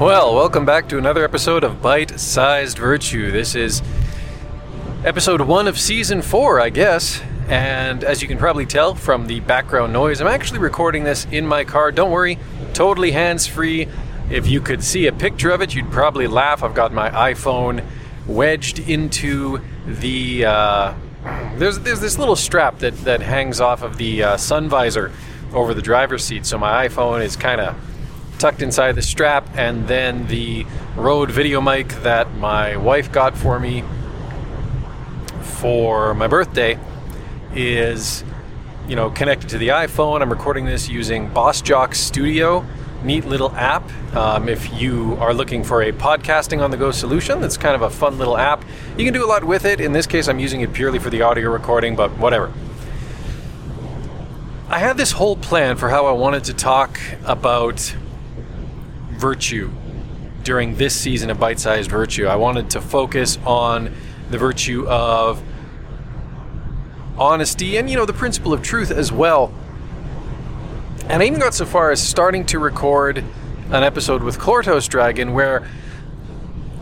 Well, welcome back to another episode of Bite Sized Virtue. This is episode one of season four, I guess. And as you can probably tell from the background noise, I'm actually recording this in my car. Don't worry, totally hands free. If you could see a picture of it, you'd probably laugh. I've got my iPhone wedged into the. Uh, there's, there's this little strap that, that hangs off of the uh, sun visor over the driver's seat. So my iPhone is kind of tucked inside the strap, and then the Rode video mic that my wife got for me for my birthday is, you know, connected to the iPhone. I'm recording this using Boss Jock Studio. Neat little app. Um, if you are looking for a podcasting on the go solution, that's kind of a fun little app. You can do a lot with it. In this case, I'm using it purely for the audio recording, but whatever. I had this whole plan for how I wanted to talk about virtue during this season of Bite Sized Virtue. I wanted to focus on the virtue of honesty and, you know, the principle of truth as well. And I even got so far as starting to record an episode with Clortos Dragon where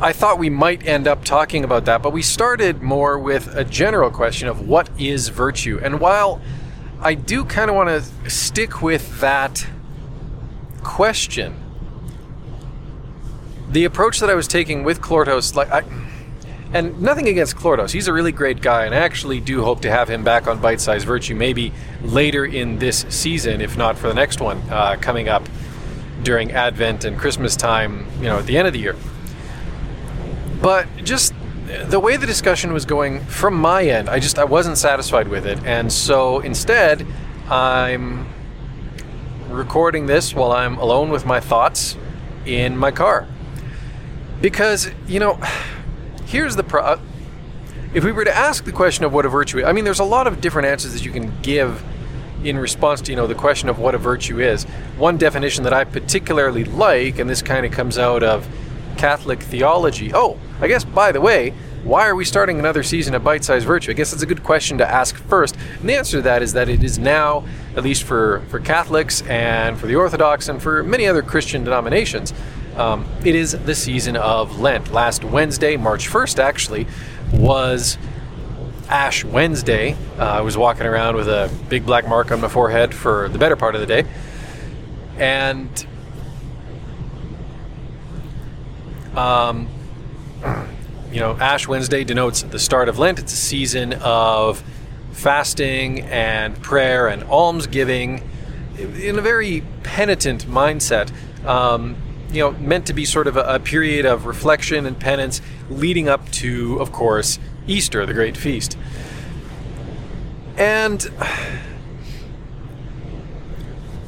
I thought we might end up talking about that, but we started more with a general question of what is virtue. And while I do kind of want to stick with that question, the approach that I was taking with Clortos, like I, and nothing against Clortos, he's a really great guy, and I actually do hope to have him back on Bite Size Virtue maybe later in this season, if not for the next one uh, coming up during Advent and Christmas time, you know, at the end of the year. But just the way the discussion was going from my end, I just I wasn't satisfied with it, and so instead, I'm recording this while I'm alone with my thoughts in my car. Because, you know, here's the pro. If we were to ask the question of what a virtue is, I mean, there's a lot of different answers that you can give in response to, you know, the question of what a virtue is. One definition that I particularly like, and this kind of comes out of Catholic theology. Oh, I guess, by the way, why are we starting another season of Bite Size Virtue? I guess that's a good question to ask first. And the answer to that is that it is now, at least for, for Catholics and for the Orthodox and for many other Christian denominations, um, it is the season of Lent. Last Wednesday, March 1st, actually, was Ash Wednesday. Uh, I was walking around with a big black mark on my forehead for the better part of the day. And um, you know, Ash Wednesday denotes the start of Lent. It's a season of fasting and prayer and almsgiving in a very penitent mindset. Um, you know, meant to be sort of a, a period of reflection and penance leading up to, of course, Easter, the great feast. And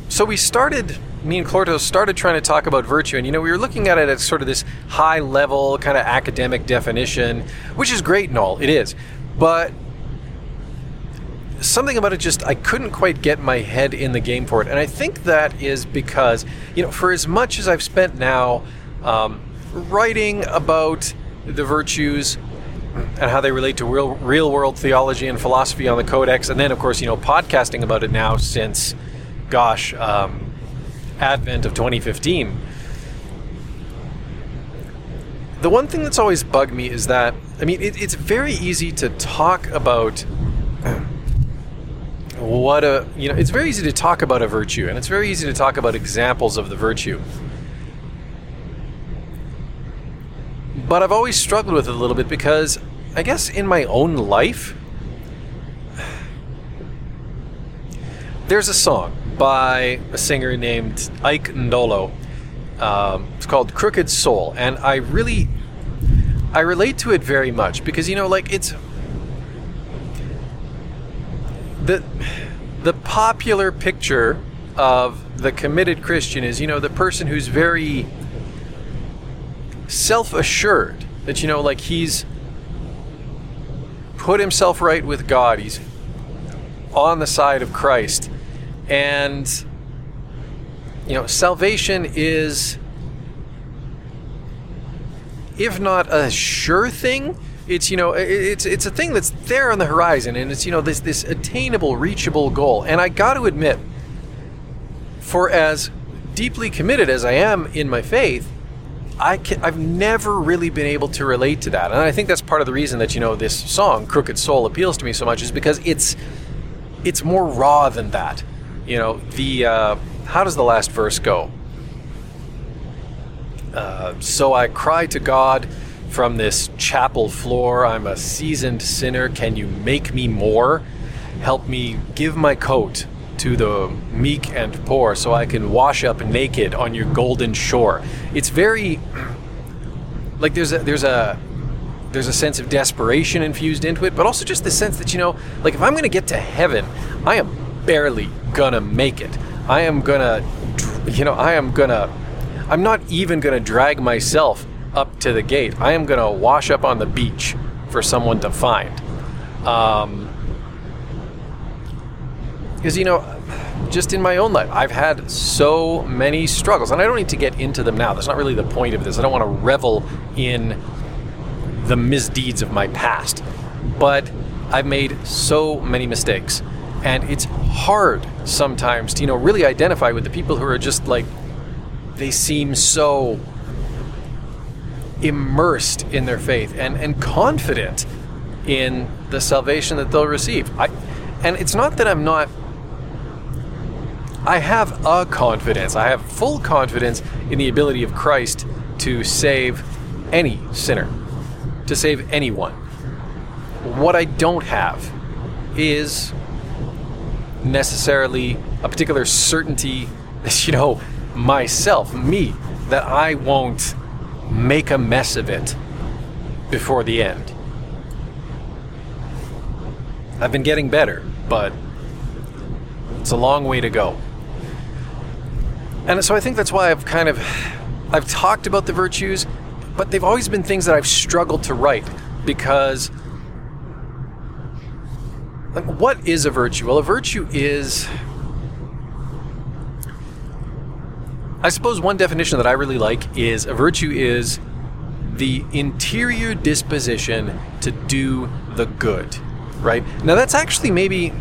so we started me and Clortos started trying to talk about virtue, and you know, we were looking at it as sort of this high level kind of academic definition, which is great and all, it is. But something about it just, I couldn't quite get my head in the game for it. And I think that is because, you know, for as much as I've spent now um, writing about the virtues and how they relate to real, real world theology and philosophy on the Codex, and then, of course, you know, podcasting about it now since, gosh, um, advent of 2015. The one thing that's always bugged me is that, I mean, it, it's very easy to talk about what a, you know, it's very easy to talk about a virtue, and it's very easy to talk about examples of the virtue. But I've always struggled with it a little bit because I guess in my own life, there's a song by a singer named Ike Ndolo. Um, it's called Crooked Soul, and I really, I relate to it very much because you know, like it's the the popular picture of the committed Christian is you know the person who's very self-assured that you know like he's put himself right with God. He's on the side of Christ and, you know, salvation is, if not a sure thing, it's you know it's it's a thing that's there on the horizon and it's you know this this attainable reachable goal and i got to admit for as deeply committed as i am in my faith I can, I've never really been able to relate to that, and I think that's part of the reason that you know this song "Crooked Soul" appeals to me so much is because it's it's more raw than that. You know, the uh, how does the last verse go? Uh, so I cry to God from this chapel floor. I'm a seasoned sinner. Can you make me more? Help me give my coat to the meek and poor so I can wash up naked on your golden shore. It's very like there's a there's a there's a sense of desperation infused into it, but also just the sense that you know, like if I'm going to get to heaven, I am barely gonna make it. I am gonna you know, I am gonna I'm not even gonna drag myself up to the gate. I am gonna wash up on the beach for someone to find. Um, because, you know, just in my own life, I've had so many struggles, and I don't need to get into them now. That's not really the point of this. I don't want to revel in the misdeeds of my past. But I've made so many mistakes. And it's hard sometimes to, you know, really identify with the people who are just like, they seem so immersed in their faith and, and confident in the salvation that they'll receive. I, and it's not that I'm not I have a confidence. I have full confidence in the ability of Christ to save any sinner, to save anyone. What I don't have is necessarily a particular certainty you know, myself, me, that I won't make a mess of it before the end. I've been getting better, but it's a long way to go. And so I think that's why I've kind of I've talked about the virtues, but they've always been things that I've struggled to write because like what is a virtue? Well, a virtue is I suppose one definition that I really like is a virtue is the interior disposition to do the good, right? Now that's actually maybe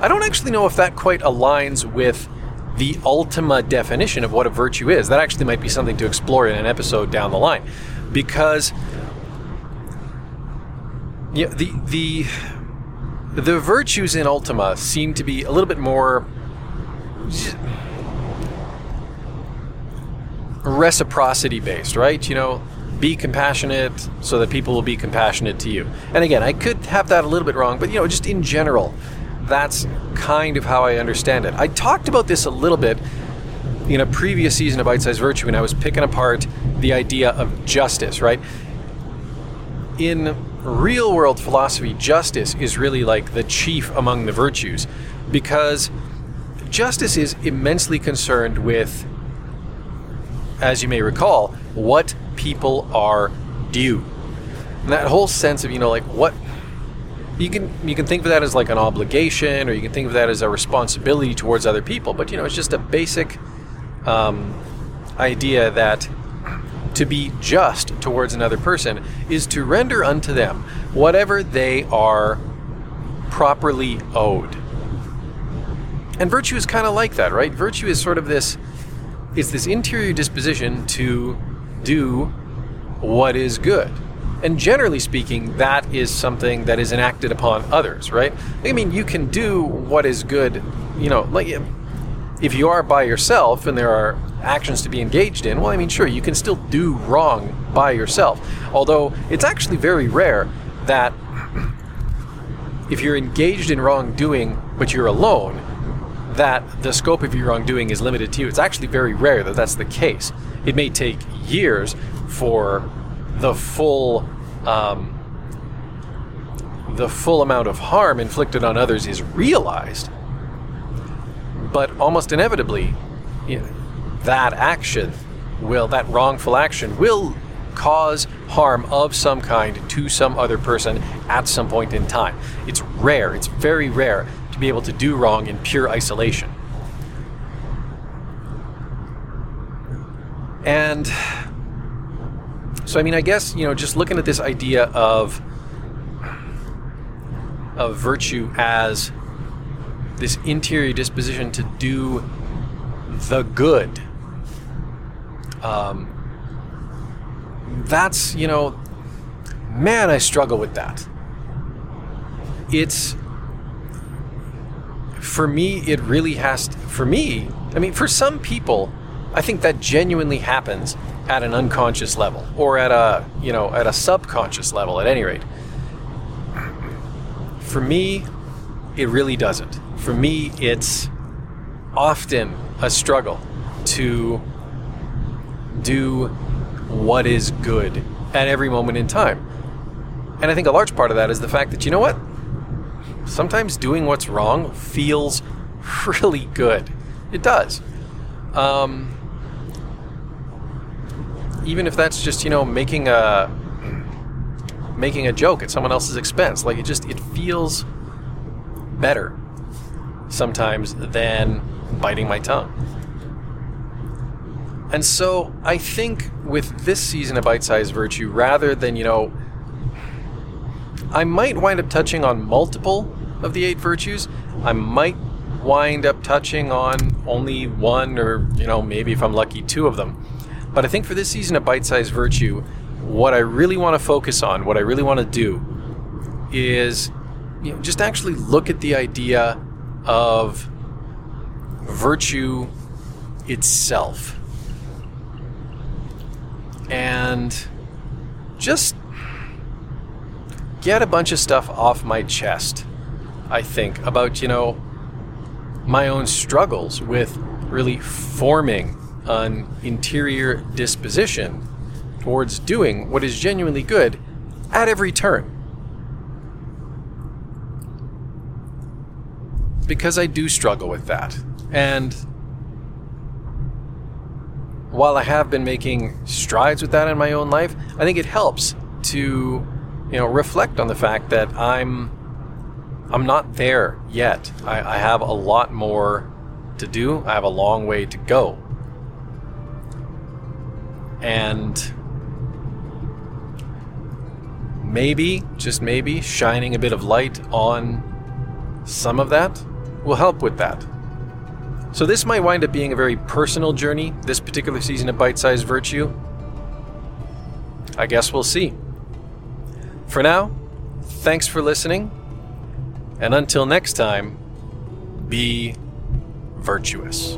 I don't actually know if that quite aligns with the ultima definition of what a virtue is. That actually might be something to explore in an episode down the line, because the the the virtues in Ultima seem to be a little bit more reciprocity based, right? You know, be compassionate so that people will be compassionate to you. And again, I could have that a little bit wrong, but you know, just in general, that's kind of how I understand it. I talked about this a little bit in a previous season of Bite Size Virtue when I was picking apart the idea of justice, right? In real world philosophy, justice is really like the chief among the virtues because justice is immensely concerned with, as you may recall, what people are due. And that whole sense of, you know, like what you can you can think of that as like an obligation, or you can think of that as a responsibility towards other people. But you know, it's just a basic um, idea that to be just towards another person is to render unto them whatever they are properly owed. And virtue is kind of like that, right? Virtue is sort of this it's this interior disposition to do what is good and generally speaking, that is something that is enacted upon others, right? I mean, you can do what is good, you know, like if you are by yourself and there are actions to be engaged in, well, I mean, sure, you can still do wrong by yourself. Although it's actually very rare that if you're engaged in wrongdoing but you're alone, that the scope of your wrongdoing is limited to you. It's actually very rare that that's the case. It may take years for the full um, the full amount of harm inflicted on others is realized, but almost inevitably, you know, that action will that wrongful action will cause harm of some kind to some other person at some point in time. It's rare, it's very rare to be able to do wrong in pure isolation. And so I mean, I guess you know, just looking at this idea of of virtue as this interior disposition to do the good. Um, that's, you know, man, I struggle with that. It's, for me, it really has to, for me, I mean, for some people, I think that genuinely happens at an unconscious level or at a, you know, at a subconscious level at any rate. For me, it really doesn't. For me, it's often a struggle to do what is good at every moment in time. And I think a large part of that is the fact that, you know what? Sometimes doing what's wrong feels really good. It does. Um, even if that's just, you know, making a making a joke at someone else's expense. Like it just it feels better sometimes than biting my tongue. And so I think with this season of Bite Size Virtue, rather than, you know, I might wind up touching on multiple of the eight virtues. I might wind up touching on only one or, you know, maybe if I'm lucky, two of them. But I think for this season of Bite Size Virtue, what I really want to focus on, what I really want to do, is you know, just actually look at the idea of virtue itself and just get a bunch of stuff off my chest. I think about, you know, my own struggles with really forming an interior disposition towards doing what is genuinely good at every turn. Because I do struggle with that. And while I have been making strides with that in my own life, I think it helps to, you know, reflect on the fact that I'm I'm not there yet. I, I have a lot more to do. I have a long way to go. And maybe, just maybe, shining a bit of light on some of that will help with that. So, this might wind up being a very personal journey, this particular season of Bite Size Virtue. I guess we'll see. For now, thanks for listening, and until next time, be virtuous.